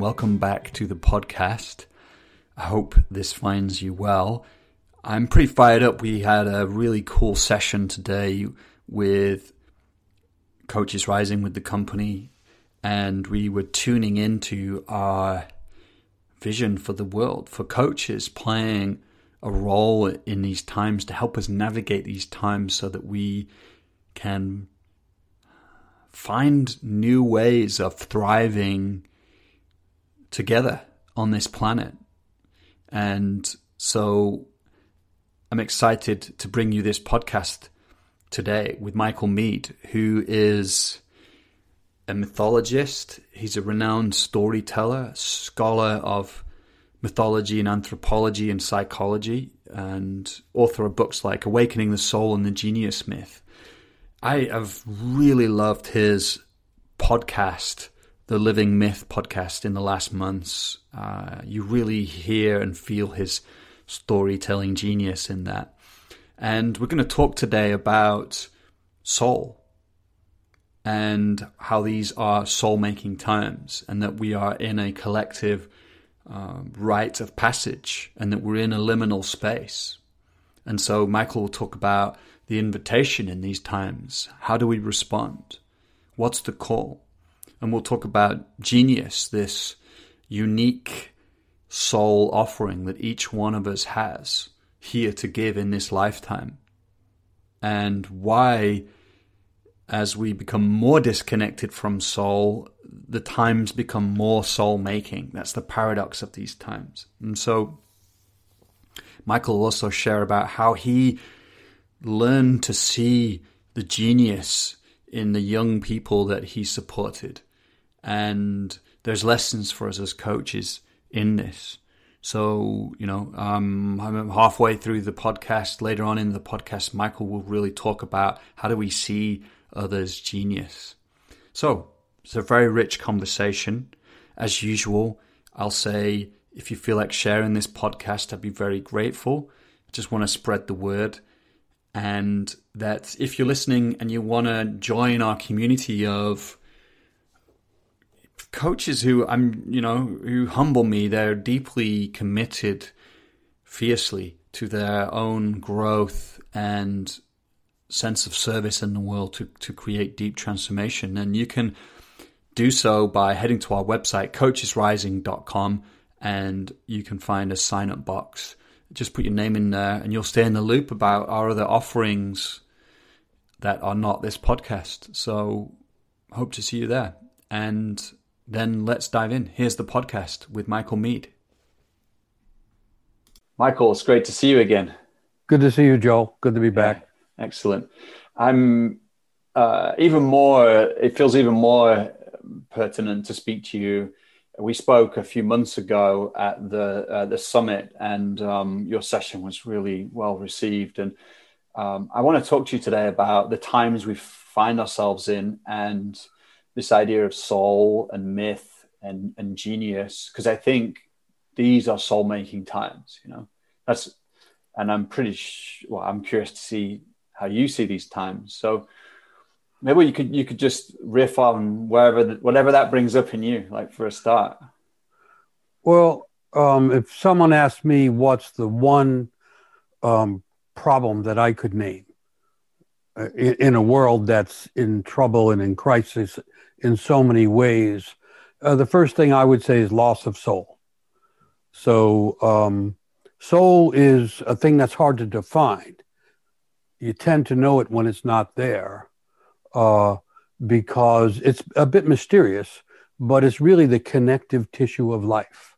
Welcome back to the podcast. I hope this finds you well. I'm pretty fired up. We had a really cool session today with Coaches Rising with the company, and we were tuning into our vision for the world, for coaches playing a role in these times to help us navigate these times so that we can find new ways of thriving together on this planet. And so I'm excited to bring you this podcast today with Michael Meade, who is a mythologist. He's a renowned storyteller, scholar of mythology and anthropology and psychology, and author of books like Awakening the Soul and the Genius Myth. I have really loved his podcast, the Living Myth podcast, in the last months. Uh, you really hear and feel his storytelling genius in that. And we're going to talk today about soul and how these are soul making times, and that we are in a collective uh, rite of passage, and that we're in a liminal space. And so, Michael will talk about the invitation in these times. How do we respond? What's the call? And we'll talk about genius, this unique soul offering that each one of us has here to give in this lifetime. And why, as we become more disconnected from soul, the times become more soul making. That's the paradox of these times. And so, Michael will also share about how he learned to see the genius in the young people that he supported. And there's lessons for us as coaches in this. So, you know, um, I'm halfway through the podcast. Later on in the podcast, Michael will really talk about how do we see others' genius. So, it's a very rich conversation. As usual, I'll say if you feel like sharing this podcast, I'd be very grateful. I just want to spread the word and that if you're listening and you want to join our community of coaches who I'm, you know, who humble me, they're deeply committed fiercely to their own growth and sense of service in the world to, to create deep transformation. And you can do so by heading to our website, coachesrising.com, and you can find a sign up box just put your name in there and you'll stay in the loop about our other offerings that are not this podcast. So hope to see you there. And then let's dive in. Here's the podcast with Michael Meade. Michael, it's great to see you again. Good to see you, Joel. Good to be back. Yeah, excellent. I'm uh, even more, it feels even more pertinent to speak to you we spoke a few months ago at the uh, the summit, and um, your session was really well received. And um, I want to talk to you today about the times we find ourselves in, and this idea of soul and myth and and genius, because I think these are soul making times. You know, that's, and I'm pretty sh- well. I'm curious to see how you see these times. So maybe you could you could just riff on wherever the, whatever that brings up in you like for a start well um, if someone asked me what's the one um, problem that i could name in, a world that's in trouble and in crisis in so many ways uh, the first thing i would say is loss of soul so um, soul is a thing that's hard to define you tend to know it when it's not there uh, because it's a bit mysterious, but it's really the connective tissue of life.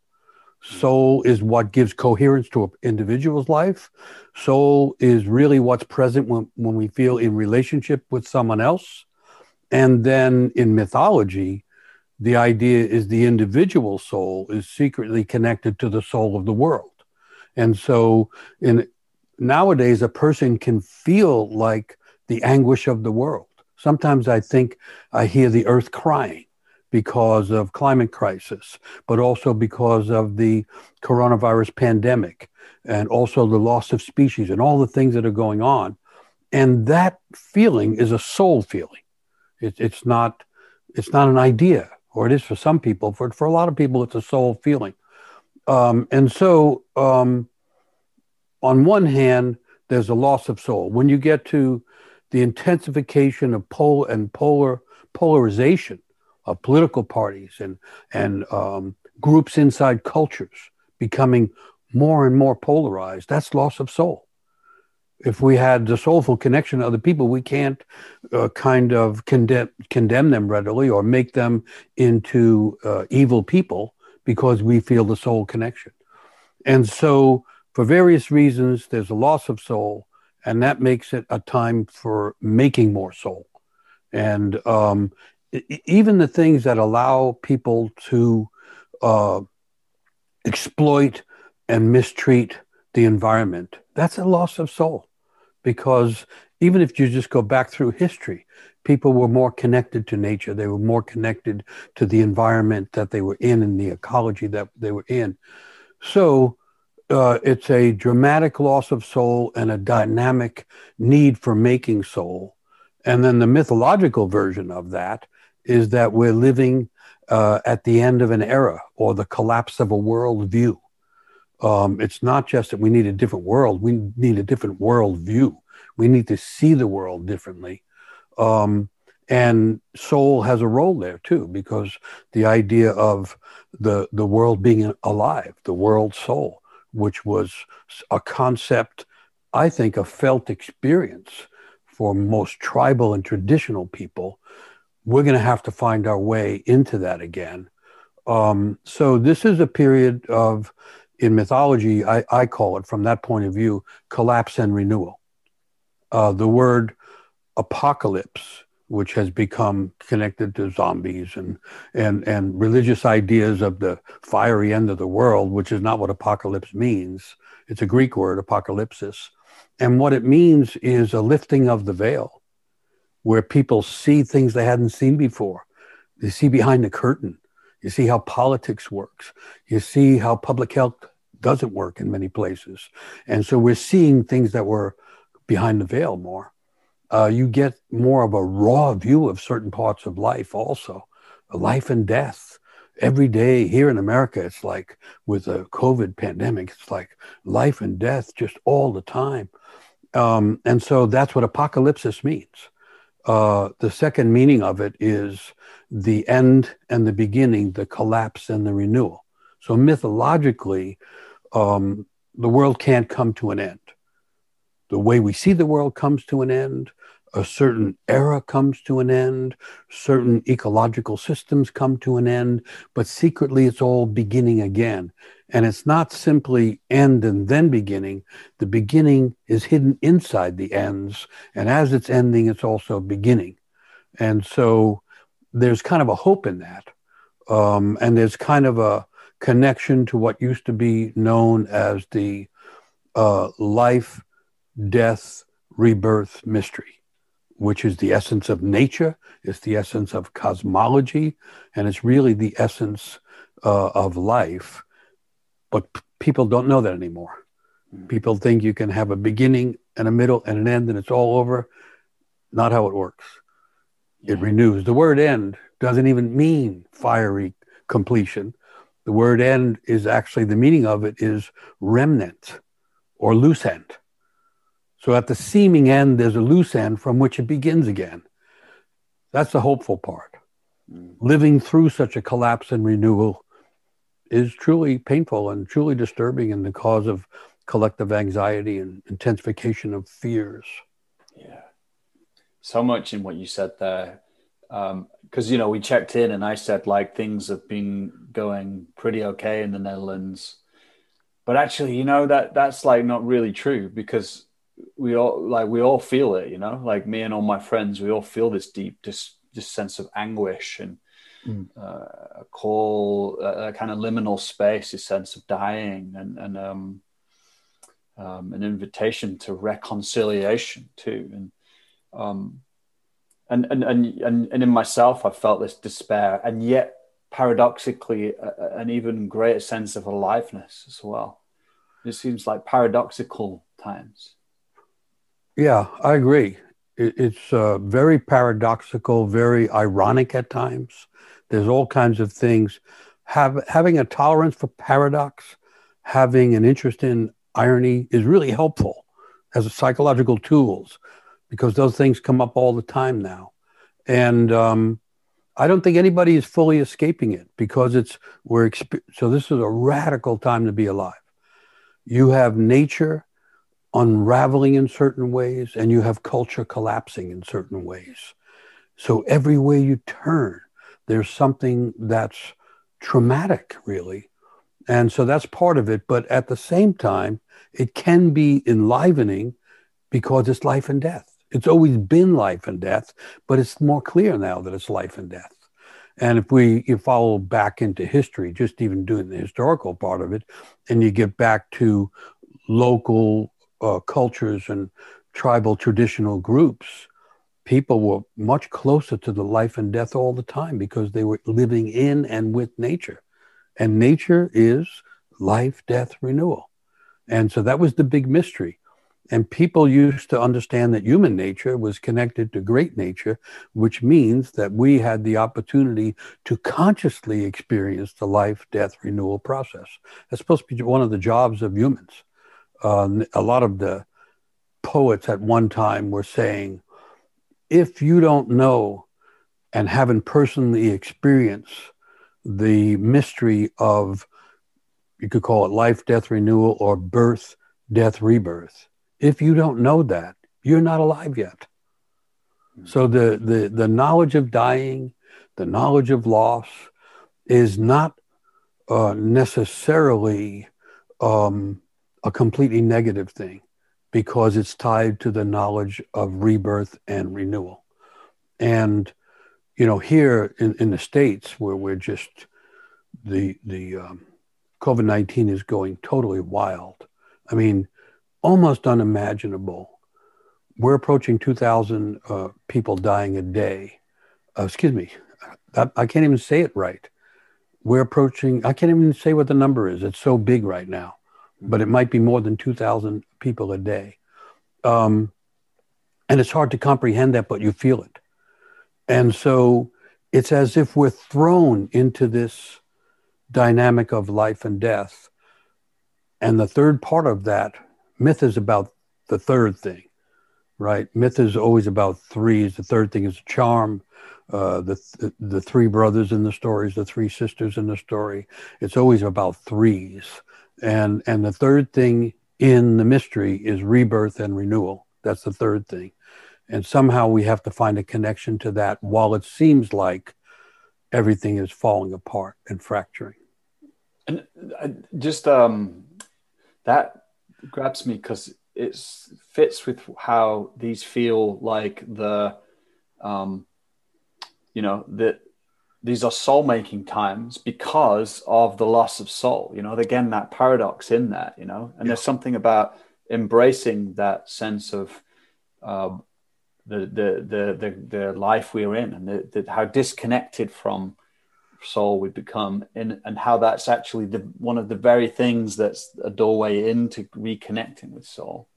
Soul is what gives coherence to an individual's life. Soul is really what's present when, when we feel in relationship with someone else. And then in mythology, the idea is the individual soul is secretly connected to the soul of the world. And so in nowadays a person can feel like the anguish of the world Sometimes I think I hear the earth crying because of climate crisis, but also because of the coronavirus pandemic and also the loss of species and all the things that are going on. And that feeling is a soul feeling. It, it's not it's not an idea or it is for some people. For for a lot of people, it's a soul feeling. Um, and so, um, on one hand, there's a loss of soul. When you get to the intensification of pole and polar polarization of political parties and and um, groups inside cultures becoming more and more polarized, that's loss of soul. If we had the soulful connection to other people, we can't uh, kind of condemn condemn them readily or make them into uh, evil people because we feel the soul connection. And so, for various reasons, there's a loss of soul, and that makes it a time for making more soul. And um, even the things that allow people to uh, exploit and mistreat the environment, that's a loss of soul. Because even if you just go back through history, people were more connected to nature. They were more connected to the environment that they were in and the ecology that they were in. So uh, it's a dramatic loss of soul and a dynamic need for making soul. And then the mythological version of that is that we're living uh, at the end of an era or the collapse of a world view. Um, it's not just that we need a different world, we need a different world view. We need to see the world differently. Um, and soul has a role there too, because the idea of the, the world being alive, the world soul, which was a concept, I think, a felt experience for most tribal and traditional people we're going to have to find our way into that again. Um, so this is a period of, in mythology, I, I, call it from that point of view, collapse and renewal. Uh, the word apocalypse, which has become connected to zombies and, and, and religious ideas of the fiery end of the world, which is not what apocalypse means. It's a Greek word, apocalypsis. And what it means is a lifting of the veil where people see things they hadn't seen before. You see behind the curtain. You see how politics works. You see how public health doesn't work in many places. And so we're seeing things that were behind the veil more. Uh, you get more of a raw view of certain parts of life also, life and death. Every day here in America, it's like with the COVID pandemic, it's like life and death just all the time. Um, and so that's what apocalypse means. Uh, the second meaning of it is the end and the beginning, the collapse and the renewal. So mythologically, um, the world can't come to an end. The way we see the world comes to an end a certain era comes to an end, certain ecological systems come to an end, but secretly it's all beginning again. And it's not simply end and then beginning. The beginning is hidden inside the ends. And as it's ending, it's also beginning. And so there's kind of a hope in that. Um, and there's kind of a connection to what used to be known as the uh, life, death, rebirth mystery which is the essence of nature, it's the essence of cosmology, and it's really the essence uh, of life. But p- people don't know that anymore. Mm. People think you can have a beginning and a middle and an end and it's all over. Not how it works. Yeah. It renews. The word end doesn't even mean fiery completion. The word end is actually the meaning of it is remnant or loose end. So at the seeming end, there's a loose end from which it begins again. That's the hopeful part. Mm. Living through such a collapse and renewal is truly painful and truly disturbing and the cause of collective anxiety and intensification of fears. Yeah. So much in what you said there. Because, um, you know, we checked in and I said, like, things have been going pretty okay in the Netherlands. But actually, you know, that that's like not really true because we all like we all feel it you know? Like me and all my friends we all feel this deep just this sense of anguish and mm. uh, a call a, a, kind of liminal space a sense of dying and and um, um, an invitation to reconciliation too. And um and and and and, and in myself i felt this despair and yet paradoxically a, an even greater sense of aliveness as well. It seems like paradoxical times yeah, I agree. It, it's uh, very paradoxical, very ironic at times. There's all kinds of things. Have, having a tolerance for paradox, having an interest in irony is really helpful as psychological tools because those things come up all the time now. And um, I don't think anybody is fully escaping it because it's we're exp- so this is a radical time to be alive. You have nature unraveling in certain ways and you have culture collapsing in certain ways. So every way you turn, there's something that's traumatic, really. And so that's part of it. But at the same time, it can be enlivening because it's life and death. It's always been life and death, but it's more clear now that it's life and death. And if we you follow back into history, just even doing the historical part of it, and you get back to local uh, cultures and tribal traditional groups, people were much closer to the life and death all the time because they were living in and with nature. And nature is life, death, renewal. And so that was the big mystery. And people used to understand that human nature was connected to great nature, which means that we had the opportunity to consciously experience the life, death, renewal process. That's supposed to be one of the jobs of humans. Uh, a lot of the poets at one time were saying, if you don't know and haven't personally experienced the mystery of, you could call it life, death, renewal, or birth, death, rebirth, if you don't know that, you're not alive yet. Hmm. So the, the, the knowledge of dying, the knowledge of loss is not uh, necessarily um, a completely negative thing because it's tied to the knowledge of rebirth and renewal. And, you know, here in, in the States where we're just, the, the um, COVID 19 is going totally wild. I mean, almost unimaginable. We're approaching 2,000 uh, people dying a day. Uh, excuse me, I, I can't even say it right. We're approaching, I can't even say what the number is. It's so big right now, but it might be more than 2,000 people a day. Um, and it's hard to comprehend that, but you feel it. And so it's as if we're thrown into this dynamic of life and death. And the third part of that myth is about the third thing, right? Myth is always about threes. The third thing is charm. Uh, the, the the three brothers in the stories, the three sisters in the story. It's always about threes, and and the third thing in the mystery is rebirth and renewal. That's the third thing, and somehow we have to find a connection to that. While it seems like everything is falling apart and fracturing, and just um, that grabs me because it fits with how these feel like the, um, you know, that these are soul making times because of the loss of soul. You know, again, that paradox in that, you know, and yeah. there's something about embracing that sense of uh, the, the, the, the, the life we're in and the, the, how disconnected from soul we become and, and how that's actually the one of the very things that's a doorway into reconnecting with soul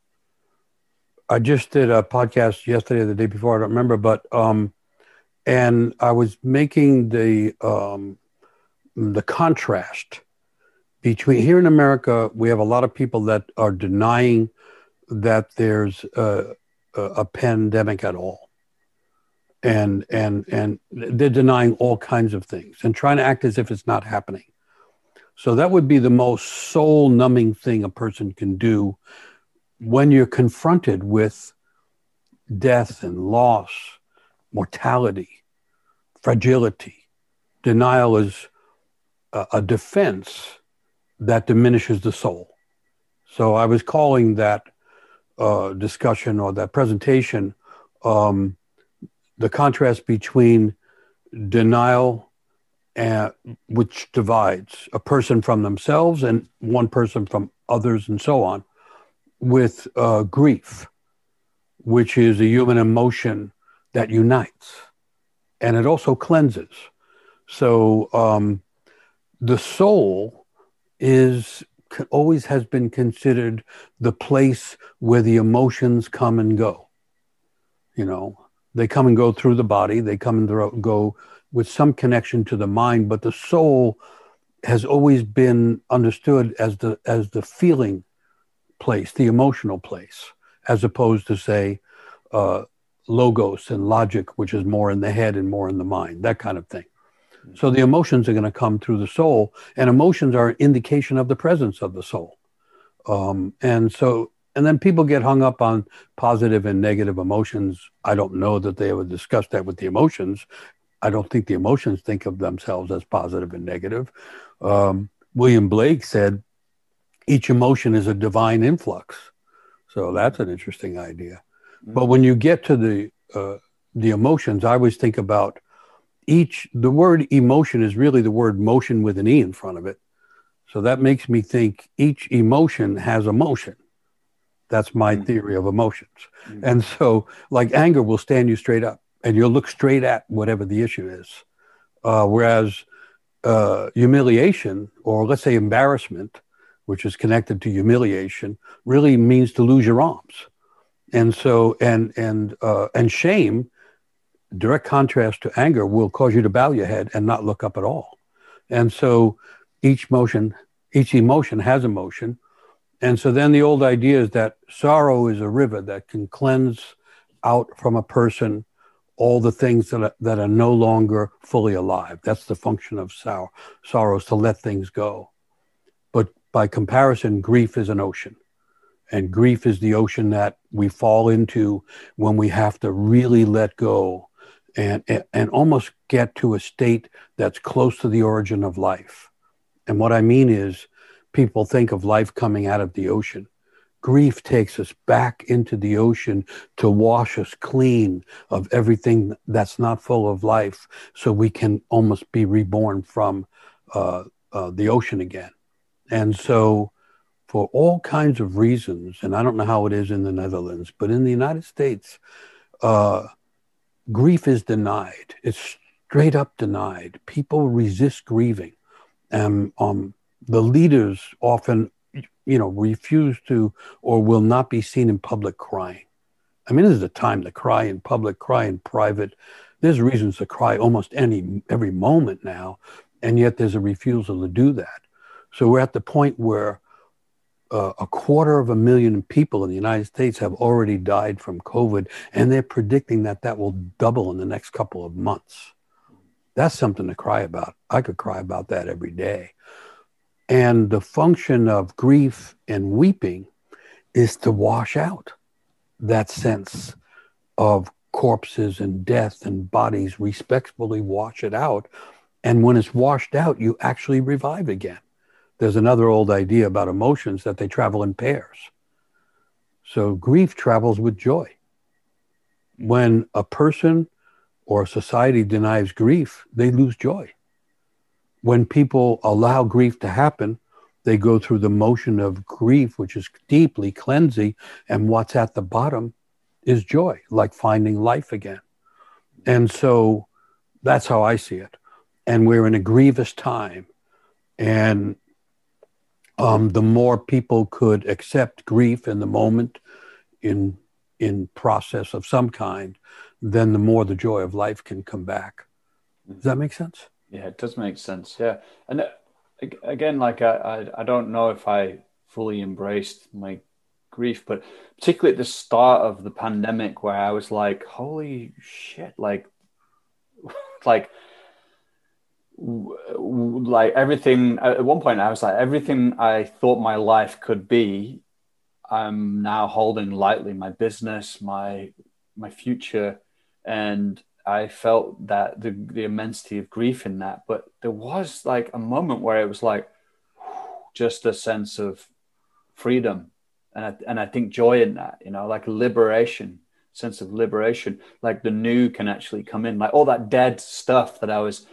i just did a podcast yesterday or the day before i don't remember but um and i was making the um the contrast between here in america we have a lot of people that are denying that there's a, a pandemic at all. And and and they're denying all kinds of things and trying to act as if it's not happening. So that would be the most soul numbing thing a person can do when you're confronted with death and loss mortality fragility. Denial is a, a defense that diminishes the soul. So i was calling that uh, discussion or that presentation um, the contrast between denial and, which divides a person from themselves and one person from others and so on with uh, grief which is a human emotion that unites and it also cleanses so um, the soul is always has been considered the place where the emotions come and go you know they come and go through the body. They come and go with some connection to the mind, but the soul has always been understood as the as the feeling place, the emotional place, as opposed to say uh, logos and logic, which is more in the head and more in the mind, that kind of thing. So the emotions are going to come through the soul, and emotions are an indication of the presence of the soul. Um, and so, and then people get hung up on positive and negative emotions. I don't know that they ever discuss that with the emotions. I don't think the emotions think of themselves as positive and negative. Um, William Blake said, each emotion is a divine influx. So that's an interesting idea. But when you get to the uh, the emotions, I always think about each. The word emotion is really the word motion with an e in front of it. So that makes me think each emotion has a motion. That's my mm-hmm. theory of emotions. Mm-hmm. And so, like anger will stand you straight up and you'll look straight at whatever the issue is. Uh, whereas uh, humiliation, or let's say embarrassment, which is connected to humiliation, really means to lose your arms. And so, and and uh, and shame, direct contrast to anger, will cause you to bow your head and not look up at all. And so, each motion, each emotion has a motion. And so then the old idea is that sorrow is a river that can cleanse out from a person all the things that are, that are no longer fully alive. That's the function of sorrow, sorrow is to let things go. But by comparison, grief is an ocean. And grief is the ocean that we fall into when we have to really let go and, and almost get to a state that's close to the origin of life. And what I mean is, people think of life coming out of the ocean. Grief takes us back into the ocean to wash us clean of everything that's not full of life so we can almost be reborn from uh, uh, the ocean again. And so, for all kinds of reasons, and I don't know how it is in the Netherlands, but in the United States, uh, grief is denied. It's straight up denied. People resist grieving and um, the leaders often, you know, refuse to or will not be seen in public crying. I mean, this is a time to cry in public, cry in private. There's reasons to cry almost any every moment now, and yet there's a refusal to do that. So we're at the point where uh, a quarter of a million people in the United States have already died from COVID, and they're predicting that that will double in the next couple of months. That's something to cry about. I could cry about that every day. And the function of grief and weeping is to wash out that sense of corpses and death and bodies, respectfully wash it out. And when it's washed out, you actually revive again. There's another old idea about emotions that they travel in pairs. So grief travels with joy. When a person or society denies grief, they lose joy. When people allow grief to happen, they go through the motion of grief, which is deeply cleansing, and what's at the bottom is joy, like finding life again. And so that's how I see it. And we're in a grievous time. And um, the more people could accept grief in the moment, in in process of some kind, then the more the joy of life can come back. Does that make sense? Yeah, it does make sense. Yeah, and uh, again, like I, I, I don't know if I fully embraced my grief, but particularly at the start of the pandemic, where I was like, "Holy shit!" Like, like, like everything. At one point, I was like, everything I thought my life could be, I'm now holding lightly. My business, my my future and I felt that the the immensity of grief in that. But there was like a moment where it was like just a sense of freedom, and I, and I think joy in that, you know, like liberation, sense of liberation. Like the new can actually come in, like all that dead stuff that I was,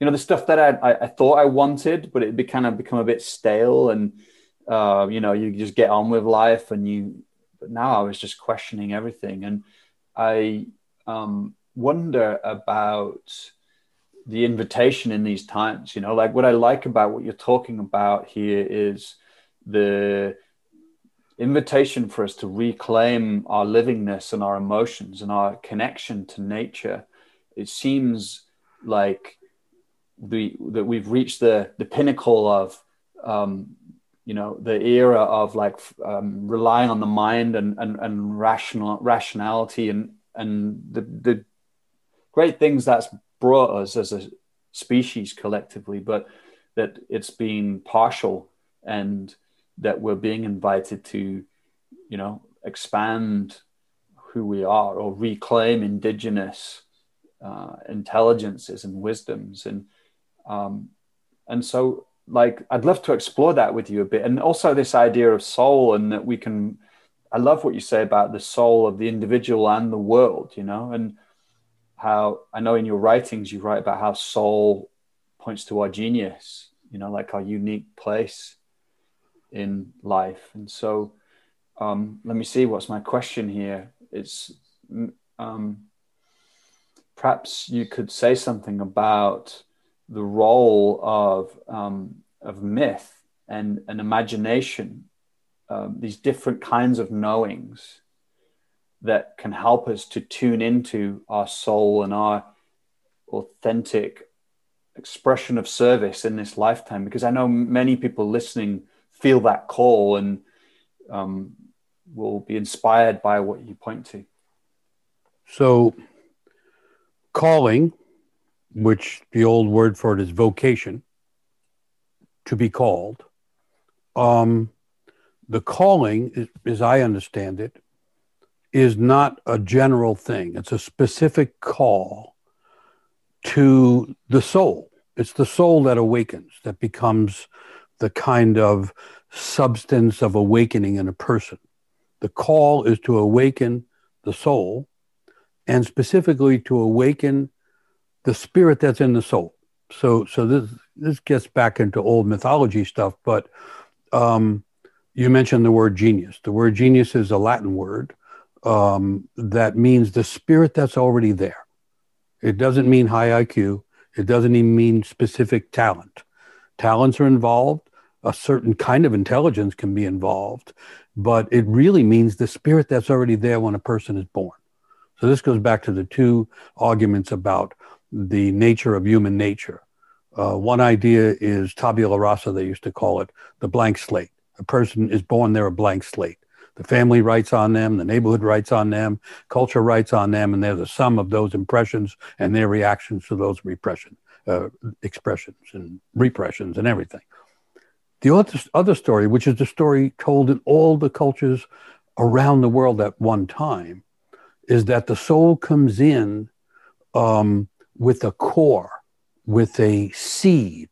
you know, the stuff that I I, I thought I wanted, but it be kind of become a bit stale, and uh, you know, you just get on with life, and you. But now I was just questioning everything, and I um, wonder about the invitation in these times. You know, like what I like about what you're talking about here is the invitation for us to reclaim our livingness and our emotions and our connection to nature. It seems like that we've reached the the pinnacle of um, you know the era of like um, relying on the mind and and, and rational rationality and and the the great things that's brought us as a species collectively, but that it's been partial and that we're being invited to, you know, expand who we are or reclaim indigenous uh, intelligences and wisdoms and um, and so like I'd love to explore that with you a bit. And also this idea of soul and that we can I love what you say about the soul of the individual and the world you know and how I know in your writings you write about how soul points to our genius you know like our unique place in life. And so um, let me see what's my question here. It's um, perhaps you could say something about the role of um, of myth and an imagination, um, these different kinds of knowings that can help us to tune into our soul and our authentic expression of service in this lifetime. Because I know many people listening feel that call and um, will be inspired by what you point to. So, calling, which the old word for it is vocation, to be called. Um, the calling, as I understand it, is not a general thing. It's a specific call to the soul. It's the soul that awakens, that becomes the kind of substance of awakening in a person. The call is to awaken the soul and specifically to awaken the spirit that's in the soul. So, so this this gets back into old mythology stuff, but um, you mentioned the word genius. The word genius is a Latin word um, that means the spirit that's already there. It doesn't mean high IQ. It doesn't even mean specific talent. Talents are involved. A certain kind of intelligence can be involved, but it really means the spirit that's already there when a person is born. So this goes back to the two arguments about the nature of human nature. Uh, one idea is tabula rasa, they used to call it, the blank slate. A person is born, they're a blank slate. The family writes on them, the neighborhood writes on them, culture writes on them, and they're the sum of those impressions and their reactions to those repression, uh, expressions and repressions and everything. The other, other story, which is the story told in all the cultures around the world at one time, is that the soul comes in um, with a core, with a seed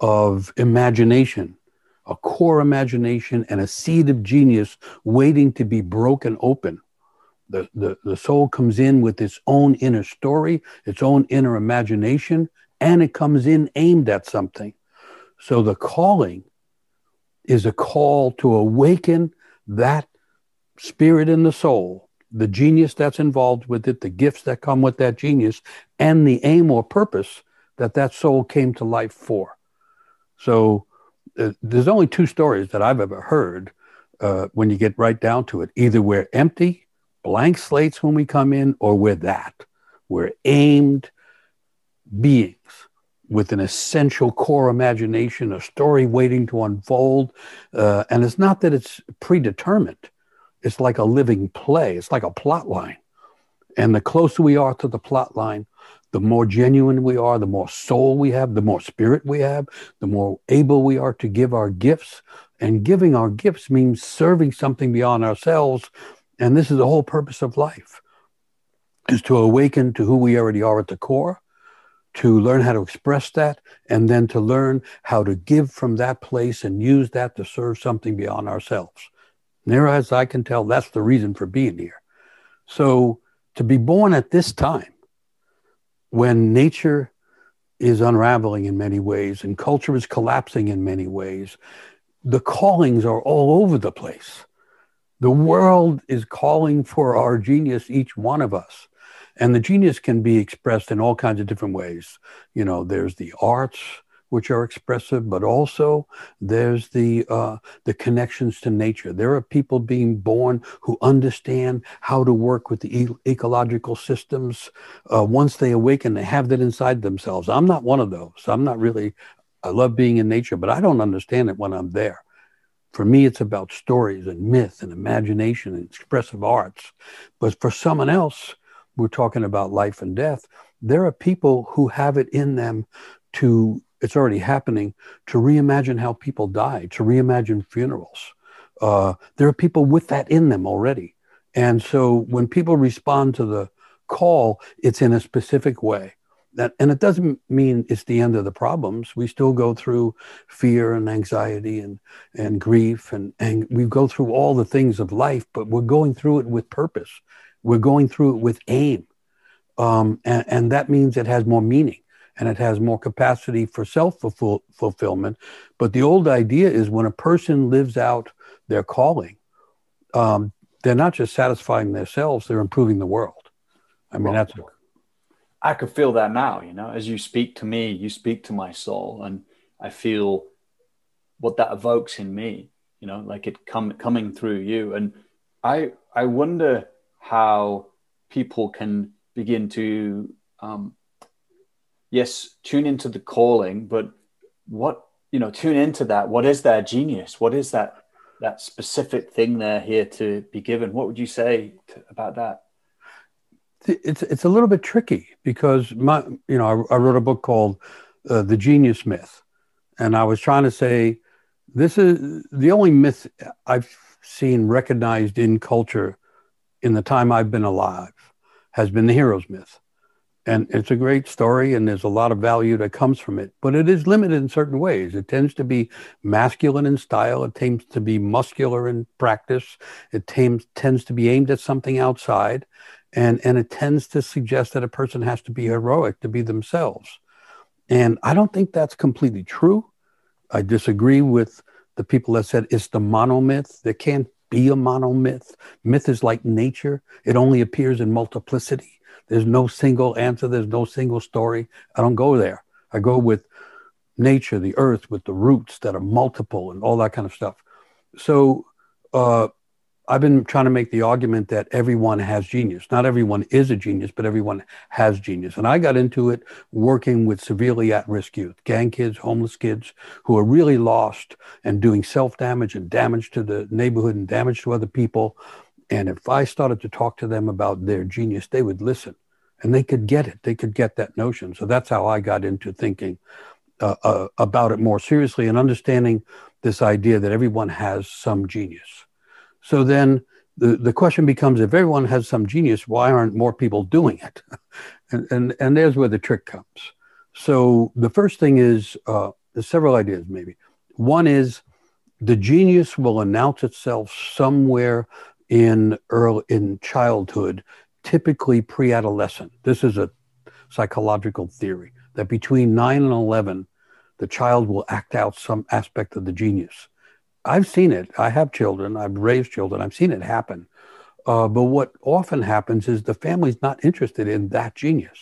of imagination, a core imagination and a seed of genius waiting to be broken open. The, the, the soul comes in with its own inner story, its own inner imagination, and it comes in aimed at something. So the calling is a call to awaken that spirit in the soul the genius that's involved with it, the gifts that come with that genius, and the aim or purpose that that soul came to life for. So uh, there's only two stories that I've ever heard uh, when you get right down to it. Either we're empty, blank slates when we come in, or we're that. We're aimed beings with an essential core imagination, a story waiting to unfold. Uh, and it's not that it's predetermined it's like a living play. It's like a plot line. And the closer we are to the plot line, the more genuine we are, the more soul we have, the more spirit we have, the more able we are to give our gifts. And giving our gifts means serving something beyond ourselves. And this is the whole purpose of life is to awaken to who we already are at the core, to learn how to express that, and then to learn how to give from that place and use that to serve something beyond ourselves. Near as I can tell, that's the reason for being here. So to be born at this time, when nature is unraveling in many ways and culture is collapsing in many ways, the callings are all over the place. The world is calling for our genius, each one of us. And the genius can be expressed in all kinds of different ways. You know, there's the arts, which are expressive, but also there's the uh, the connections to nature. There are people being born who understand how to work with the e- ecological systems. Uh, once they awaken, they have that inside themselves. I'm not one of those. I'm not really. I love being in nature, but I don't understand it when I'm there. For me, it's about stories and myth and imagination and expressive arts. But for someone else, we're talking about life and death. There are people who have it in them to it's already happening to reimagine how people die, to reimagine funerals. Uh, there are people with that in them already. And so when people respond to the call, it's in a specific way. That, and it doesn't mean it's the end of the problems. We still go through fear and anxiety and, and grief, and, and we go through all the things of life, but we're going through it with purpose. We're going through it with aim. Um, and, and that means it has more meaning and it has more capacity for self fulfillment. But the old idea is when a person lives out their calling, um, they're not just satisfying themselves, they're improving the world. I mean, that's. I could feel that now, you know, as you speak to me, you speak to my soul, and I feel what that evokes in me, you know, like it come, coming through you. And I, I wonder how people can begin to um, yes, tune into the calling, but what, you know, tune into that. What is their genius? What is that, that specific thing they're here to be given? What would you say to, about that? It's, it's a little bit tricky because my, you know, I, I wrote a book called uh, The Genius Myth. And I was trying to say, this is the only myth I've seen recognized in culture in the time I've been alive has been the hero's myth and it's a great story and there's a lot of value that comes from it but it is limited in certain ways. It tends to be masculine in style it tends to be muscular in practice it tends, tends to be aimed at something outside and and it tends to suggest that a person has to be heroic to be themselves. And i don't think that's completely true. I disagree with the people that said it's the monomyth. There can't be a monomyth. Myth is like nature. It only appears in multiplicity there's no single answer. There's no single story. I don't go there. I go with nature, the earth, with the roots that are multiple and all that kind of stuff. So uh, I've been trying to make the argument that everyone has genius. Not everyone is a genius, but everyone has genius. And I got into it working with severely at risk youth, gang kids, homeless kids who are really lost and doing self damage and damage to the neighborhood and damage to other people. And if I started to talk to them about their genius, they would listen and they could get it. They could get that notion. So that's how I got into thinking uh, uh, about it more seriously and understanding this idea that everyone has some genius. So then the, the question becomes if everyone has some genius, why aren't more people doing it? and, and, and there's where the trick comes. So the first thing is uh, there's several ideas, maybe. One is the genius will announce itself somewhere in early in childhood, typically pre-adolescent. This is a psychological theory that between 9 and 11 the child will act out some aspect of the genius. I've seen it. I have children. I've raised children. I've seen it happen. Uh, but what often happens is the family's not interested in that genius.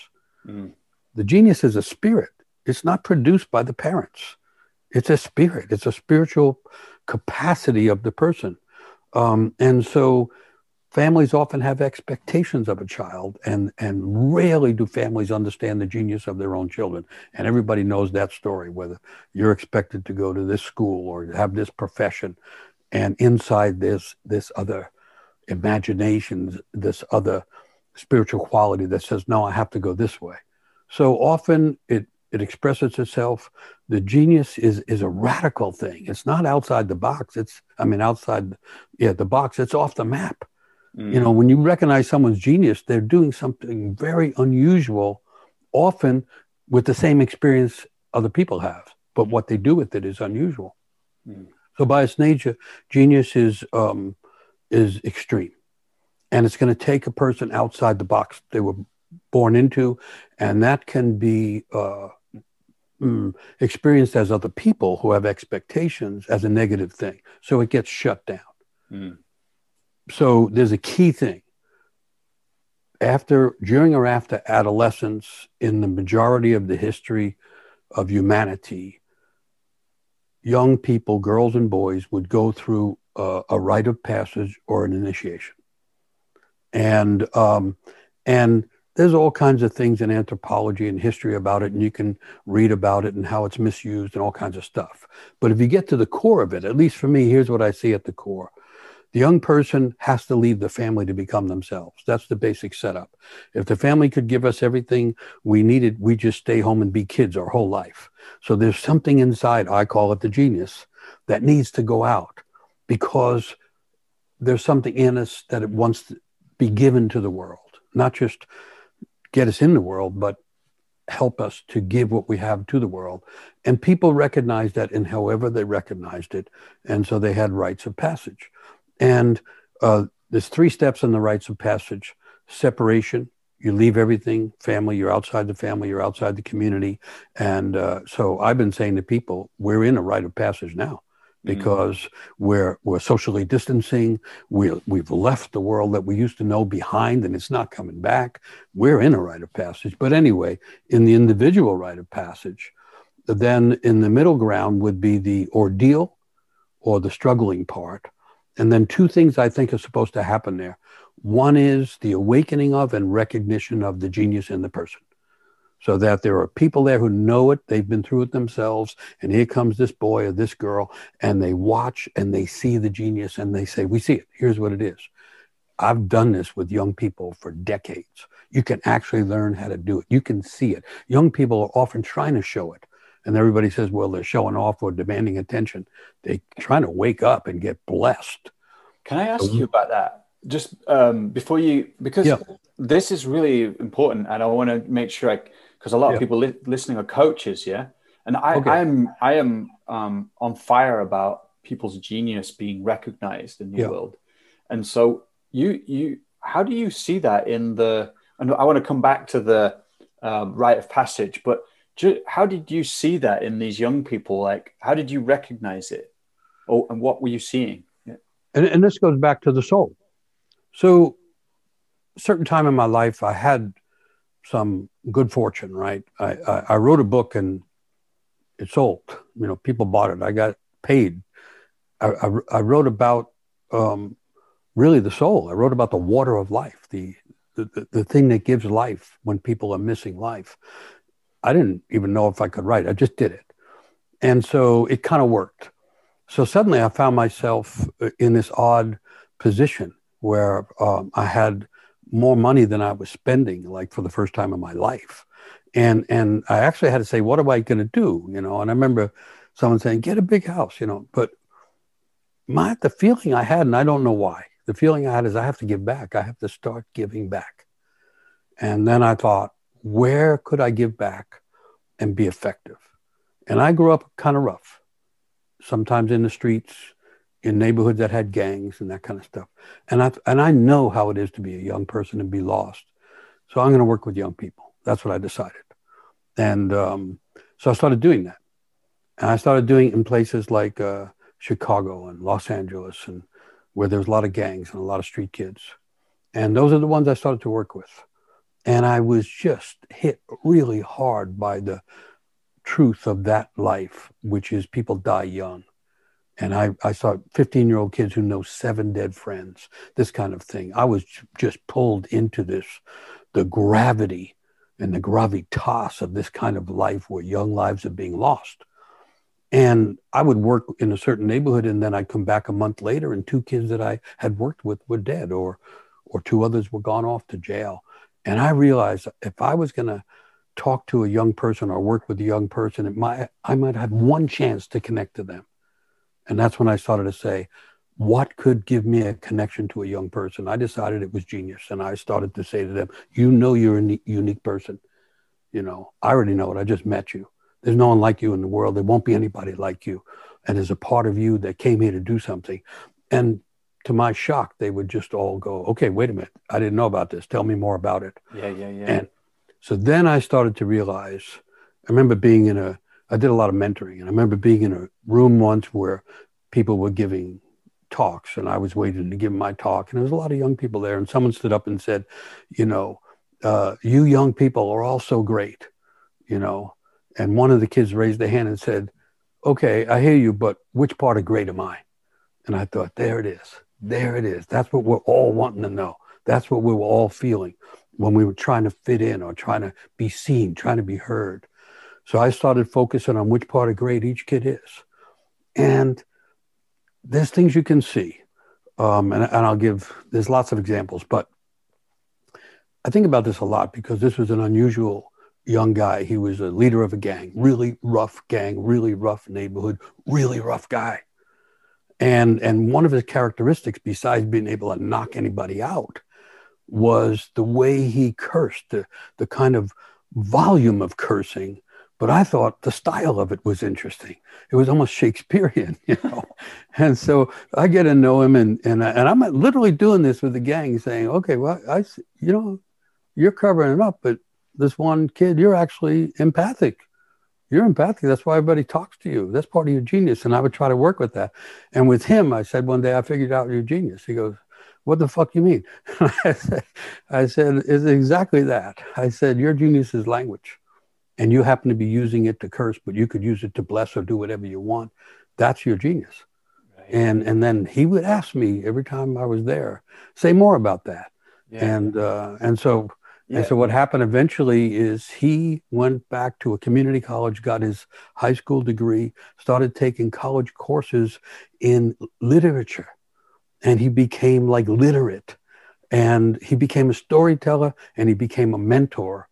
Mm. The genius is a spirit. It's not produced by the parents. It's a spirit. It's a spiritual capacity of the person. Um, and so families often have expectations of a child and, and rarely do families understand the genius of their own children. And everybody knows that story, whether you're expected to go to this school or have this profession. And inside this, this other imagination, this other spiritual quality that says, no, I have to go this way. So often it it expresses itself. The genius is is a radical thing. It's not outside the box. It's I mean outside yeah the box. It's off the map. Mm. You know when you recognize someone's genius, they're doing something very unusual, often with the same experience other people have, but what they do with it is unusual. Mm. So by its nature, genius is um, is extreme, and it's going to take a person outside the box they were born into, and that can be uh, mm, experienced as other people who have expectations as a negative thing. So it gets shut down. Mm. So there's a key thing. After, during or after adolescence, in the majority of the history of humanity, young people, girls and boys, would go through a, a rite of passage or an initiation. And, um, and there's all kinds of things in anthropology and history about it, and you can read about it and how it's misused and all kinds of stuff. But if you get to the core of it, at least for me, here's what I see at the core the young person has to leave the family to become themselves. That's the basic setup. If the family could give us everything we needed, we just stay home and be kids our whole life. So there's something inside, I call it the genius, that needs to go out because there's something in us that it wants to be given to the world, not just get us in the world, but help us to give what we have to the world. And people recognized that in however they recognized it. And so they had rites of passage. And uh, there's three steps in the rites of passage separation. You leave everything, family, you're outside the family, you're outside the community. And uh, so I've been saying to people, we're in a rite of passage now. Because mm we're, we're socially distancing. we we've left the world that we used to know behind and it's not coming back. We're in a rite of passage. But anyway, in the individual rite of passage, then in the middle ground would be the ordeal or the struggling part. And then two things I think are supposed to happen there. One is the awakening of and recognition of the genius in the person. So that there are people there who know it, they've been through it themselves, and here comes this boy or this girl, and they watch and they see the genius and they say, We see it, here's what it is. I've done this with young people for decades. You can actually learn how to do it. You can see it. Young people are often trying to show it and everybody says, well, they're showing off or demanding attention. They're trying to wake up and get blessed. Can I ask you about that? Just um, before you, because yeah. this is really important, and I want to make sure I, because a lot of people li- listening are coaches, yeah, and I, okay. I'm, I am um, on fire about people's genius being recognized in the yeah. world, and so you, you, how do you see that in the? And I want to come back to the um, rite of passage, but how did you see that in these young people? Like, how did you recognize it? Oh, and what were you seeing? Yeah. And, and this goes back to the soul. So, certain time in my life, I had some good fortune, right? I, I, I wrote a book and it sold. You know, people bought it. I got paid. I, I, I wrote about um, really the soul. I wrote about the water of life, the, the, the thing that gives life when people are missing life. I didn't even know if I could write. I just did it. And so it kind of worked. So suddenly I found myself uh, in this odd position where um, I had more money than I was spending, like for the first time in my life. And, and I actually had to say, what am I going to do? You know, and I remember someone saying, get a big house, you know, but my, the feeling I had, and I don't know why, the feeling I had is I have to give back. I have to start giving back. And then I thought, where could I give back and be effective? And I grew up kind of rough, sometimes in the streets, in neighborhoods that had gangs and that kind of stuff. And I, and I know how it is to be a young person and be lost. So I'm going to work with young people. That's what I decided. And um, so I started doing that. And I started doing it in places like uh, Chicago and Los Angeles, and where there's a lot of gangs and a lot of street kids. And those are the ones I started to work with. And I was just hit really hard by the truth of that life, which is people die young. And I, I saw 15 year old kids who know seven dead friends, this kind of thing. I was just pulled into this, the gravity and the gravitas of this kind of life where young lives are being lost. And I would work in a certain neighborhood and then I'd come back a month later and two kids that I had worked with were dead or, or two others were gone off to jail. And I realized if I was going to talk to a young person or work with a young person, it might, I might have one chance to connect to them. And that's when I started to say, what could give me a connection to a young person? I decided it was genius. And I started to say to them, you know, you're a unique person. You know, I already know it. I just met you. There's no one like you in the world. There won't be anybody like you. And there's a part of you that came here to do something. And to my shock, they would just all go, okay, wait a minute. I didn't know about this. Tell me more about it. Yeah, yeah, yeah. And so then I started to realize, I remember being in a, I did a lot of mentoring and I remember being in a room once where people were giving talks and I was waiting to give my talk and there was a lot of young people there and someone stood up and said, you know, uh, you young people are all so great, you know, And one of the kids raised their hand and said, Okay, I hear you, but which part of great am I? And I thought, There it is. There it is. That's what we're all wanting to know. That's what we were all feeling when we were trying to fit in or trying to be seen, trying to be heard. So I started focusing on which part of grade each kid is. And there's things you can see. Um, and, and I'll give, there's lots of examples, but I think about this a lot because this was an unusual young guy. He was a leader of a gang, really rough gang, really rough neighborhood, really rough guy. And, and one of his characteristics, besides being able to knock anybody out, was the way he cursed, the, the kind of volume of cursing. But I thought the style of it was interesting. It was almost Shakespearean, you know. and so I get to know him, and and and I'm literally doing this with the gang, saying, "Okay, well, I, you know, you're covering it up, but this one kid, you're actually empathic. You're empathic. That's why everybody talks to you. That's part of your genius. And I would try to work with that. And with him, I said one day, I figured out your genius. He goes, what the fuck you mean? I said, I said, it's exactly that. I said, your genius is language and you happen to be using it to curse, but you could use it to bless or do whatever you want. That's your genius. Right. And, and then he would ask me every time I was there, say more about that. Yeah. And, uh, and so, yeah. and so what happened eventually is he went back to a community college, got his high school degree, started taking college courses in literature and he became like literate and he became a storyteller and he became a mentor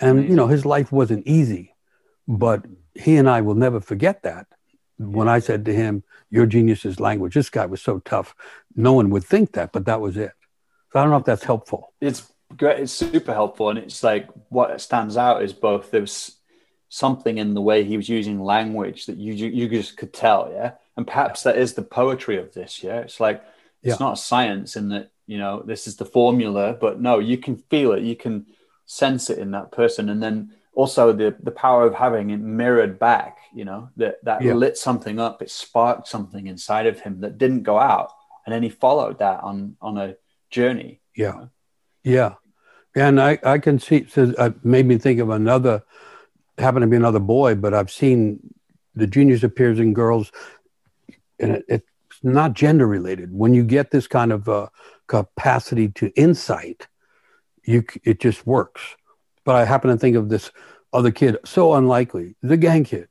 and you know his life wasn't easy but he and i will never forget that. When i said to him your genius is language this guy was so tough no one would think that but that was it. So i don't know if that's helpful. It's great it's super helpful and it's like what stands out is both there's something in the way he was using language that you you just could tell yeah? And perhaps that is the poetry of this yeah? It's like it's yeah. not science in that you know this is the formula but no you can feel it you can sense it in that person and then also the the power of having it mirrored back you know that that yeah. lit something up it sparked something inside of him that didn't go out and then he followed that on on a journey yeah you know? yeah and i i can see so it made me think of another happened to be another boy but i've seen the genius appears in girls and it, it not gender related. When you get this kind of uh, capacity to insight, you it just works. But I happen to think of this other kid, so unlikely, the gang kid,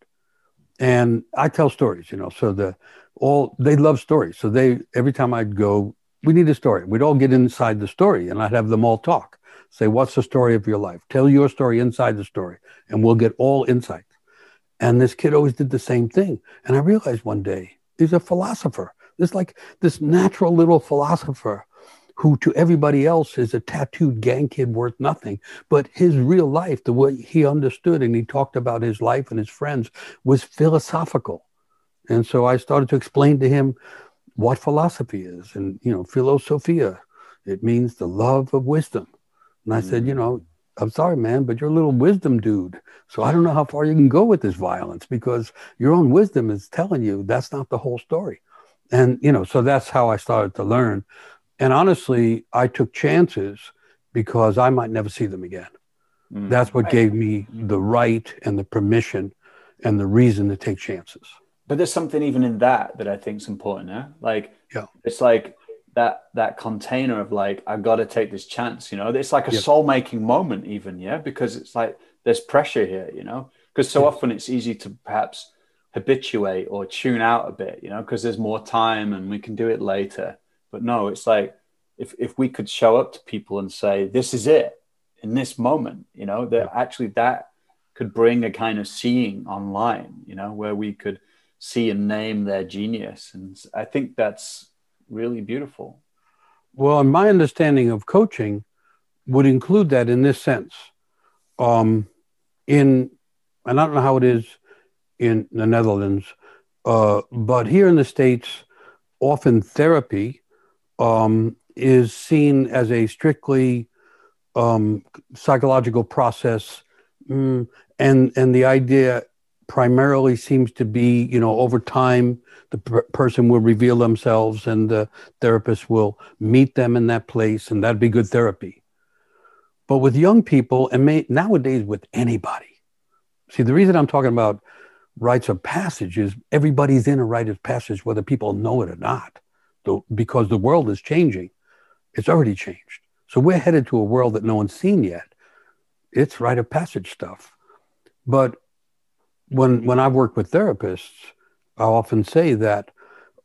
and I tell stories, you know. So the all they love stories. So they every time I'd go, we need a story. We'd all get inside the story, and I'd have them all talk. Say, what's the story of your life? Tell your story inside the story, and we'll get all insight. And this kid always did the same thing. And I realized one day he's a philosopher. There's like this natural little philosopher who to everybody else is a tattooed gang kid worth nothing. But his real life, the way he understood and he talked about his life and his friends was philosophical. And so I started to explain to him what philosophy is. And, you know, philosophia, it means the love of wisdom. And I mm-hmm. said, you know, I'm sorry, man, but you're a little wisdom dude. So I don't know how far you can go with this violence because your own wisdom is telling you that's not the whole story and you know so that's how i started to learn and honestly i took chances because i might never see them again. Mm. that's what gave me the right and the permission and the reason to take chances. But there's something even in that that i think is important yeah like yeah. it's like that that container of like i've got to take this chance you know? It's like a soul making moment even yeah? Because it's like there's pressure here you know? Because so often it's easy to perhaps habituate or tune out a bit, you know, because there's more time and we can do it later. But no, it's like if if we could show up to people and say, "This is it," in this moment, you know, that yeah. actually that could bring a kind of seeing online, you know, where we could see and name their genius, and I think that's really beautiful. Well, my understanding of coaching would include that in this sense. Um, in and I don't know how it is in the Netherlands. Uh, but here in the States, often therapy um, is seen as a strictly um, psychological process. Mm, and, and the idea primarily seems to be, you know, over time, the per- person will reveal themselves and the therapist will meet them in that place, and that'd be good therapy. But with young people, and may, nowadays with anybody, See, the reason I'm talking about rites of passage is everybody's in a rite of passage, whether people know it or not, because the world is changing. It's already changed. So we're headed to a world that no one's seen yet. It's rite of passage stuff. But when when I work with therapists, I often say that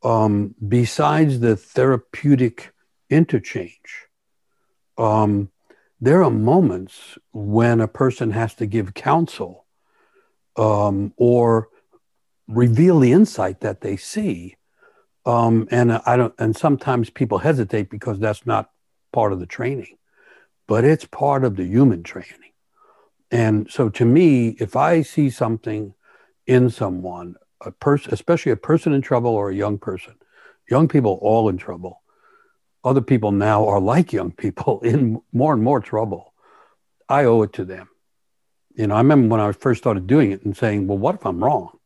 um, besides the therapeutic interchange, um, there are moments when a person has to give counsel um, or reveal the insight that they see. Um, and I don't, and sometimes people hesitate because that's not part of the training, but it's part of the human training. And so to me, if I see something in someone, a person, especially a person in trouble or a young person, young people all in trouble. Other people now are like young people in more and more trouble. I owe it to them. You know, I remember when I first started doing it and saying, well, what if I'm wrong?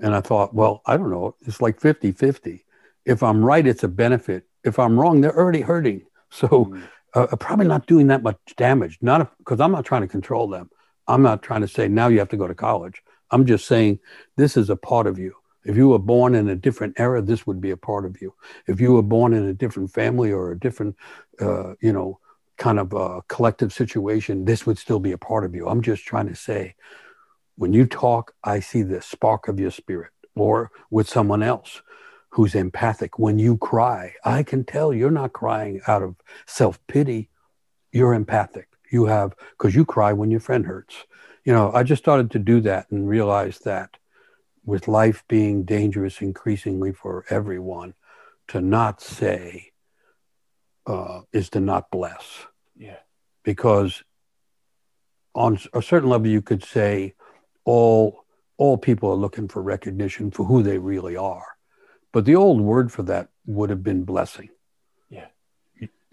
And I thought, well, I don't know. It's like 50 50. If I'm right, it's a benefit. If I'm wrong, they're already hurting. So mm. uh, probably not doing that much damage. Not because I'm not trying to control them. I'm not trying to say now you have to go to college. I'm just saying this is a part of you. If you were born in a different era, this would be a part of you. If you were born in a different family or a different, uh, you know, kind of a collective situation, this would still be a part of you. I'm just trying to say, when you talk, I see the spark of your spirit, or with someone else who's empathic. When you cry, I can tell you're not crying out of self pity. You're empathic. You have, because you cry when your friend hurts you know, I just started to do that and realized that with life being dangerous increasingly for everyone, to not say uh, is to not bless. Yeah. Because on a certain level, you could say all all people are looking for recognition for who they really are. But the old word for that would have been blessing. Yeah.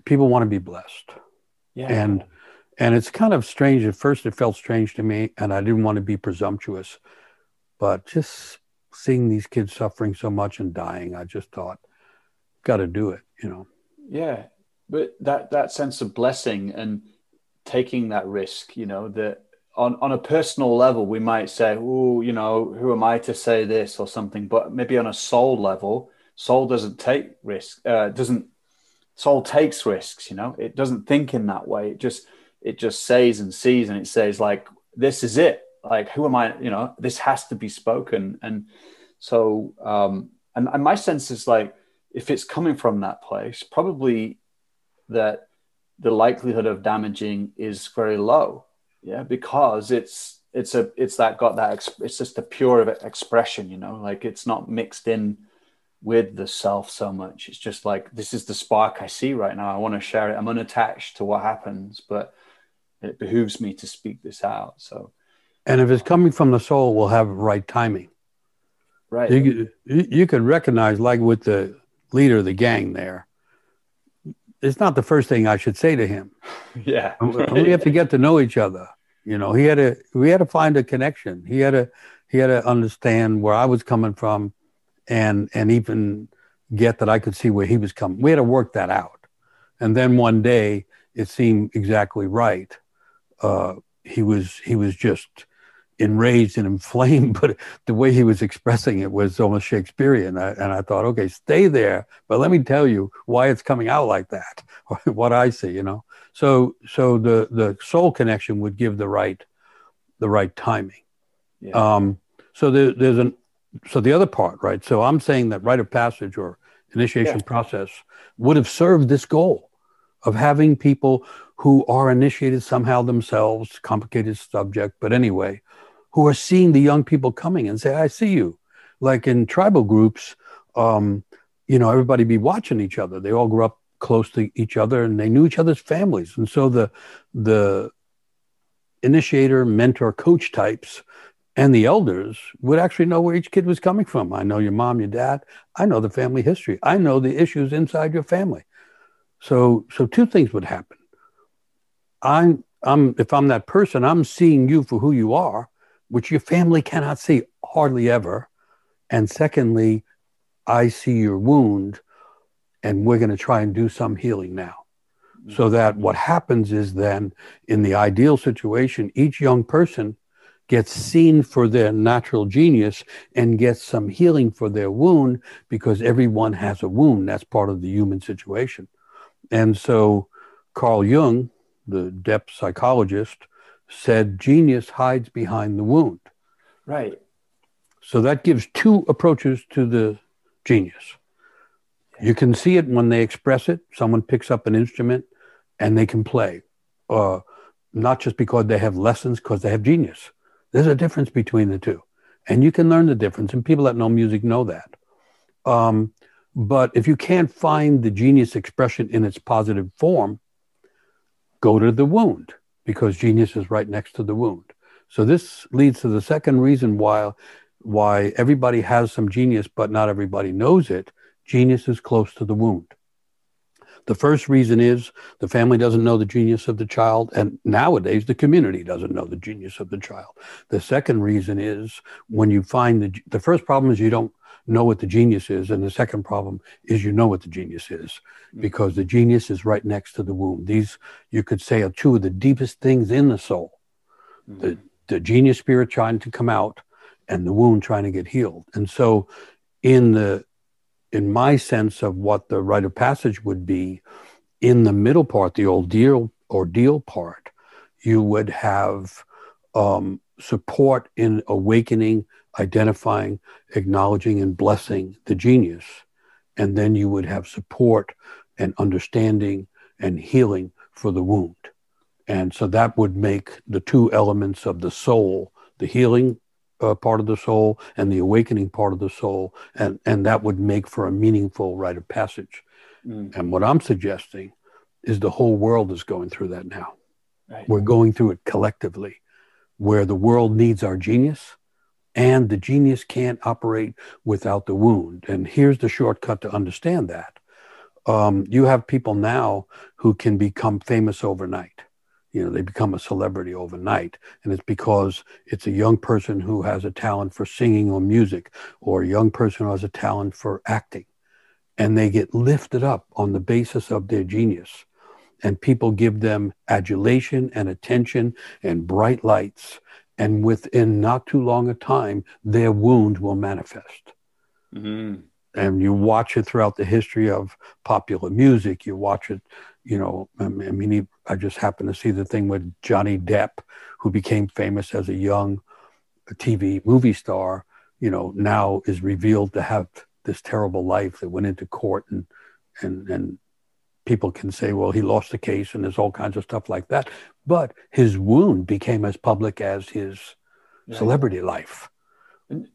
People want to be blessed. Yeah. And and it's kind of strange. At first, it felt strange to me, and I didn't want to be presumptuous. But just seeing these kids suffering so much and dying, I just thought, got to do it, you know. Yeah, but that that sense of blessing and taking that risk, you know, that on on a personal level, we might say, "Oh, you know, who am I to say this or something?" But maybe on a soul level, soul doesn't take risk. Uh, doesn't soul takes risks? You know, it doesn't think in that way. It just it just says and sees and it says like this is it like who am i you know this has to be spoken and so um and, and my sense is like if it's coming from that place probably that the likelihood of damaging is very low yeah because it's it's a it's that got that it's just a pure expression you know like it's not mixed in with the self so much it's just like this is the spark i see right now i want to share it i'm unattached to what happens but it behooves me to speak this out. So, and if it's coming from the soul, we'll have right timing. Right. You, you could recognize, like with the leader of the gang there, it's not the first thing I should say to him. Yeah. we have to get to know each other. You know, he had to, we had to find a connection. He had to, he had to understand where I was coming from and, and even get that I could see where he was coming. We had to work that out. And then one day it seemed exactly right uh, he was he was just enraged and inflamed, but the way he was expressing it was almost Shakespearean. I, and I thought, okay, stay there, but let me tell you why it's coming out like that, what I see, you know. So so the the soul connection would give the right the right timing. Yeah. Um, so there, there's an so the other part, right? So I'm saying that rite of passage or initiation yeah. process would have served this goal of having people who are initiated somehow themselves, complicated subject, but anyway, who are seeing the young people coming and say, I see you. Like in tribal groups, um, you know, everybody be watching each other. They all grew up close to each other and they knew each other's families. And so the the initiator, mentor, coach types and the elders would actually know where each kid was coming from. I know your mom, your dad. I know the family history. I know the issues inside your family. So so two things would happen. I'm, I'm, if I'm that person, I'm seeing you for who you are, which your family cannot see hardly ever. And secondly, I see your wound and we're going to try and do some healing now. Mm. So that what happens is then in the ideal situation, each young person gets seen for their natural genius and gets some healing for their wound because everyone has a wound. That's part of the human situation. And so Carl Jung, the depth psychologist, said genius hides behind the wound. Right. So that gives two approaches to the genius. You can see it when they express it. Someone picks up an instrument and they can play. Uh, not just because they have lessons, because they have genius. There's a difference between the two. And you can learn the difference. And people that know music know that. Um, but if you can't find the genius expression in its positive form, go to the wound because genius is right next to the wound. So this leads to the second reason why why everybody has some genius, but not everybody knows it. Genius is close to the wound. The first reason is the family doesn't know the genius of the child, and nowadays the community doesn't know the genius of the child. The second reason is when you find the the first problem is you don't know what the genius is, and the second problem is you know what the genius is mm. because the genius is right next to the womb. These you could say are two of the deepest things in the soul. Mm-hmm. The the genius spirit trying to come out and the wound trying to get healed. And so in the in my sense of what the rite of passage would be, in the middle part, the ordeal ordeal part, you would have um, support in awakening, identifying, acknowledging, and blessing the genius, and then you would have support and understanding and healing for the wound. And so that would make the two elements of the soul, the healing uh, part of the soul and the awakening part of the soul, and, and that would make for a meaningful rite of passage. Mm. And what I'm suggesting is the whole world is going through that now. Right. We're going through it collectively, where the world needs our genius, and the genius can't operate without the wound. And here's the shortcut to understand that. Um, you have people now who can become famous overnight you know they become a celebrity overnight and it's because it's a young person who has a talent for singing or music or a young person who has a talent for acting and they get lifted up on the basis of their genius and people give them adulation and attention and bright lights and within not too long a time their wound will manifest mm-hmm. and you watch it throughout the history of popular music you watch it you know, I mean, he, I just happened to see the thing with Johnny Depp, who became famous as a young TV movie star, you know, now is revealed to have this terrible life that went into court and, and, and people can say, well, he lost the case and there's all kinds of stuff like that. But his wound became as public as his yeah. celebrity life. And,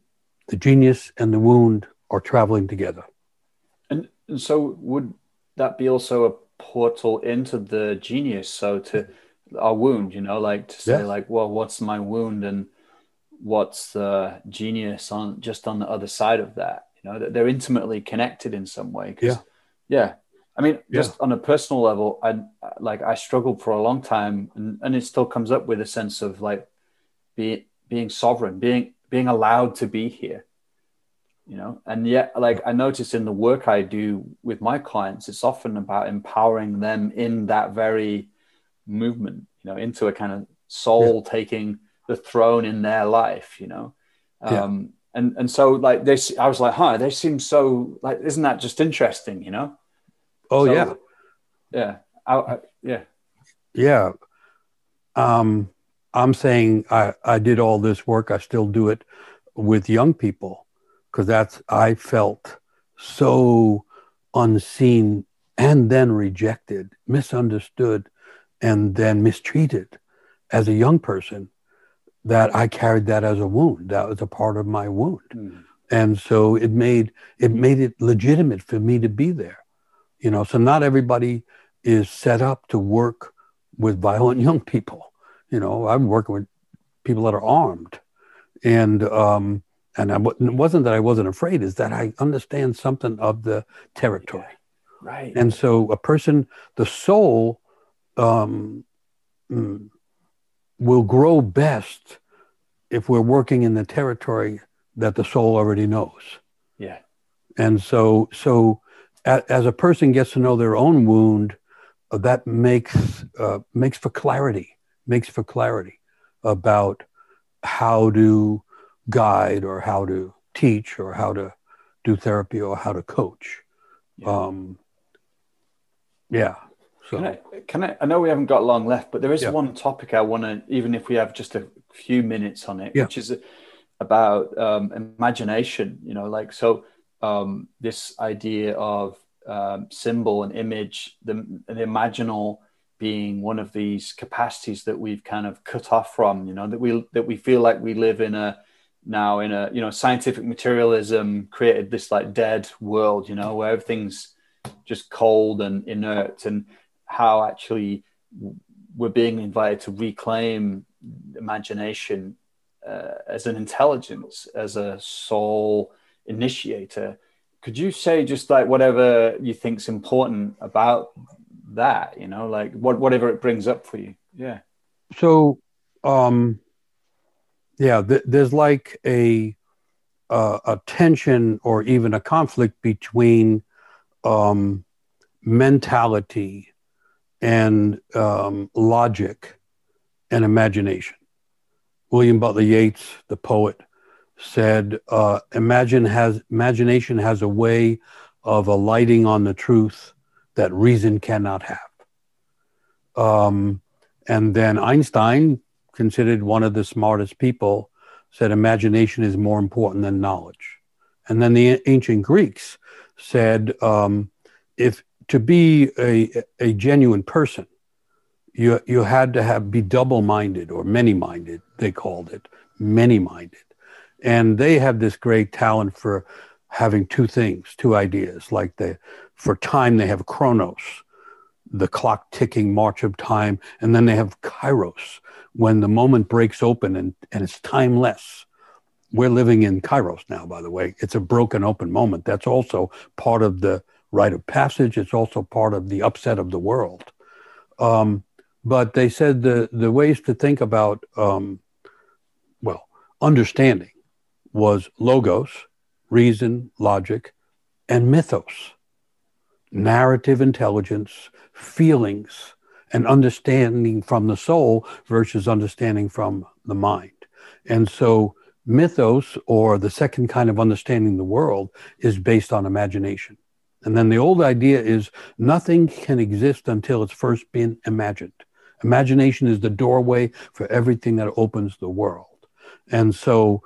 the genius and the wound are traveling together. And, and so would that be also a portal into the genius. So to our wound, you know, like to say like, well, what's my wound and what's the genius on just on the other side of that? You know, that they're intimately connected in some way. Yeah. Yeah. I mean, just yeah. on a personal level, I like I struggled for a long time, and, and it still comes up with a sense of like being being sovereign, being being allowed to be here you know and yet like i notice in the work i do with my clients it's often about empowering them in that very movement you know into a kind of soul yeah. taking the throne in their life you know yeah. um and and so like this i was like huh they seem so like isn't that just interesting you know oh so, yeah yeah I, I, yeah yeah um i'm saying i i did all this work i still do it with young people because that's I felt so unseen and then rejected, misunderstood, and then mistreated as a young person that I carried that as a wound. That was a part of my wound. Mm. And so it made it made it legitimate for me to be there. You know, so not everybody is set up to work with violent young people. You know, I'm working with people that are armed. And um, and I, it wasn't that I wasn't afraid, is that I understand something of the territory. Right. And so a person, the soul, um, mm, will grow best if we're working in the territory that the soul already knows. Yeah. And so, so as a person gets to know their own wound, uh, that makes uh, makes for clarity, makes for clarity about how to guide or how to teach or how to do therapy or how to coach. Yeah. Um, yeah. So. Can I, can I? I know we haven't got long left, but there is yeah. one topic I want to, even if we have just a few minutes on it, yeah. which is about um, imagination. You know, like so, um, this idea of um, symbol and image, the, the imaginal being one of these capacities that we've kind of cut off from. You know, that we that we feel like we live in a now in a you know scientific materialism created this like dead world. You know, where everything's just cold and inert and how actually we're being invited to reclaim imagination uh, as an intelligence, as a soul initiator. Could you say just like whatever you think's important about that? You know, like what whatever it brings up for you. Yeah. So, um, yeah, th- there's like a uh, a tension or even a conflict between um, mentality and um, logic and imagination. William Butler Yeats, the poet, said, uh, "Imagine has imagination has a way of alighting on the truth that reason cannot have." Um, and then Einstein, considered one of the smartest people, said, "Imagination is more important than knowledge." And then the ancient Greeks said, um, "If to be a, a genuine person, you, you had to have be double minded or many minded, they called it, many minded. And they have this great talent for having two things, two ideas. Like they, for time, they have chronos, the clock ticking march of time. And then they have kairos, when the moment breaks open and, and it's timeless. We're living in kairos now, by the way. It's a broken open moment. That's also part of the rite of passage. It's also part of the upset of the world. Um, but they said the, the ways to think about, um, well, understanding was logos, reason, logic, and mythos, narrative intelligence, feelings, and understanding from the soul versus understanding from the mind. And so mythos, or the second kind of understanding the world, is based on imagination. And then the old idea is nothing can exist until it's first been imagined. Imagination is the doorway for everything that opens the world. And so,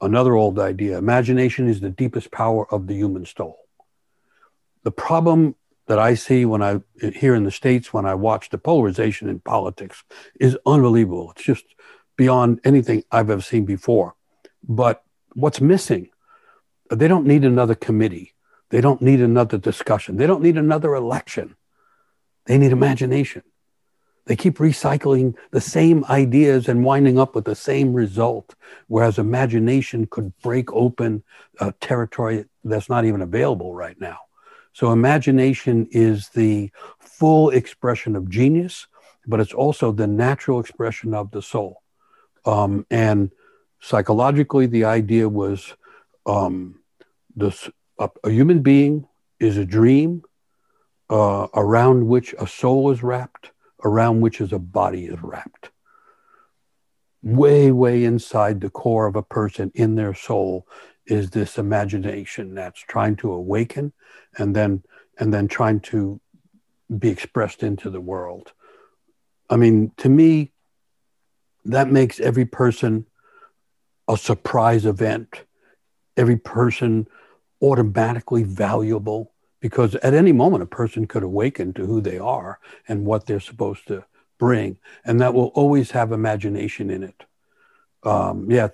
another old idea imagination is the deepest power of the human soul. The problem that I see when I, here in the States, when I watch the polarization in politics is unbelievable. It's just beyond anything I've ever seen before. But what's missing? They don't need another committee they don't need another discussion. They don't need another election. They need imagination. They keep recycling the same ideas and winding up with the same result, whereas imagination could break open a territory that's not even available right now. So, imagination is the full expression of genius, but it's also the natural expression of the soul. Um, and psychologically, the idea was um, this a, a human being is a dream uh, around which a soul is wrapped, around which is a body is wrapped. Way, way inside the core of a person, in their soul, is this imagination that's trying to awaken, and then and then trying to be expressed into the world. I mean, to me, that makes every person a surprise event. Every person automatically valuable because at any moment a person could awaken to who they are and what they're supposed to bring and that will always have imagination in it um, yeah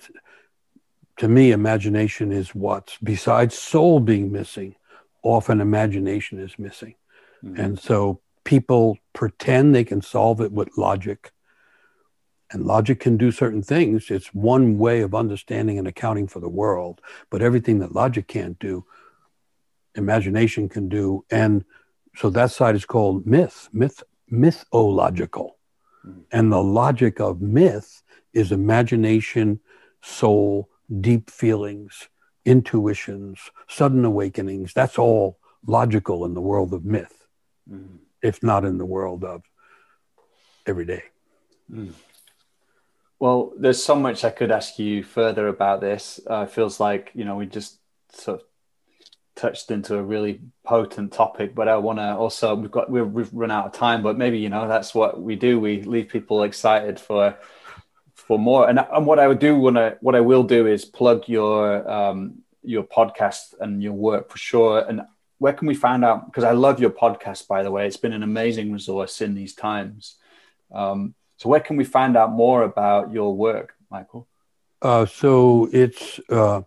to me imagination is what's besides soul being missing often imagination is missing mm-hmm. and so people pretend they can solve it with logic and logic can do certain things. It's one way of understanding and accounting for the world. But everything that logic can't do, imagination can do. And so that side is called myth, myth, mythological. Mm-hmm. And the logic of myth is imagination, soul, deep feelings, intuitions, sudden awakenings. That's all logical in the world of myth, mm-hmm. if not in the world of everyday. Mm. Well, there's so much I could ask you further about this. Uh, it feels like you know we just sort of touched into a really potent topic, but I want to also we've got we've, we've run out of time, but maybe you know that's what we do. We leave people excited for for more. And, and what I would do when I what I will do is plug your um, your podcast and your work for sure. And where can we find out? Because I love your podcast, by the way. It's been an amazing resource in these times. Um, so where can we find out more about your work, Michael? Uh, so it's uh,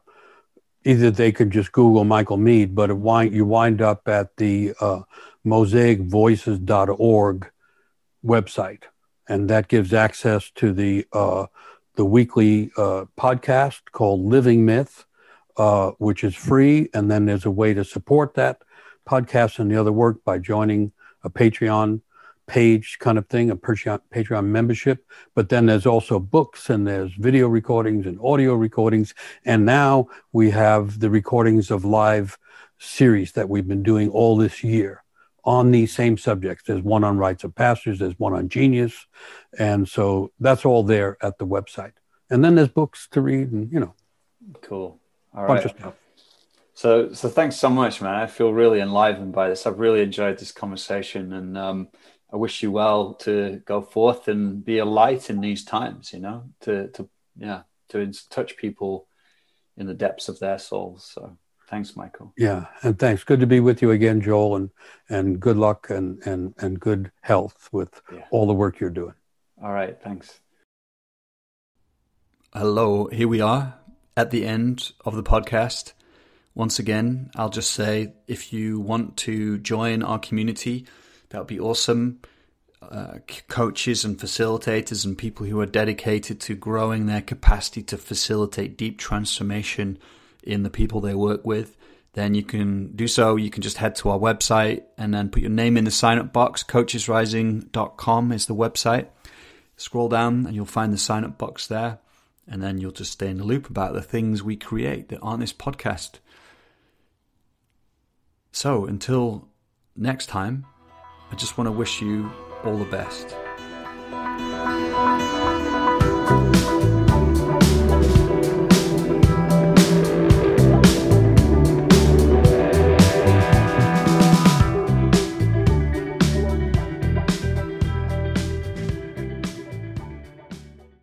either they could just Google Michael Meade, but wind, you wind up at the uh, mosaicvoices.org website, and that gives access to the uh, the weekly uh, podcast called Living Myth, uh, which is free, and then there's a way to support that podcast and the other work by joining a Patreon page kind of thing, a Patreon, Patreon membership. But then there's also books and there's video recordings and audio recordings. And now we have the recordings of live series that we've been doing all this year on these same subjects. There's one on rights of pastors, there's one on genius. And so that's all there at the website. And then there's books to read and, you know. Cool. All right. So, so thanks so much, man. I feel really enlivened by this. I've really enjoyed this conversation, and um, I wish you well to go forth and be a light in these times. You know, to to yeah, to touch people in the depths of their souls. So, thanks, Michael. Yeah, and thanks. Good to be with you again, Joel, and and good luck and and and good health with yeah. all the work you're doing. All right, thanks. Hello, here we are at the end of the podcast. Once again, I'll just say if you want to join our community, that would be awesome. Uh, coaches and facilitators and people who are dedicated to growing their capacity to facilitate deep transformation in the people they work with, then you can do so. You can just head to our website and then put your name in the sign up box. Coachesrising.com is the website. Scroll down and you'll find the sign up box there. And then you'll just stay in the loop about the things we create that aren't this podcast. So until next time, I just want to wish you all the best.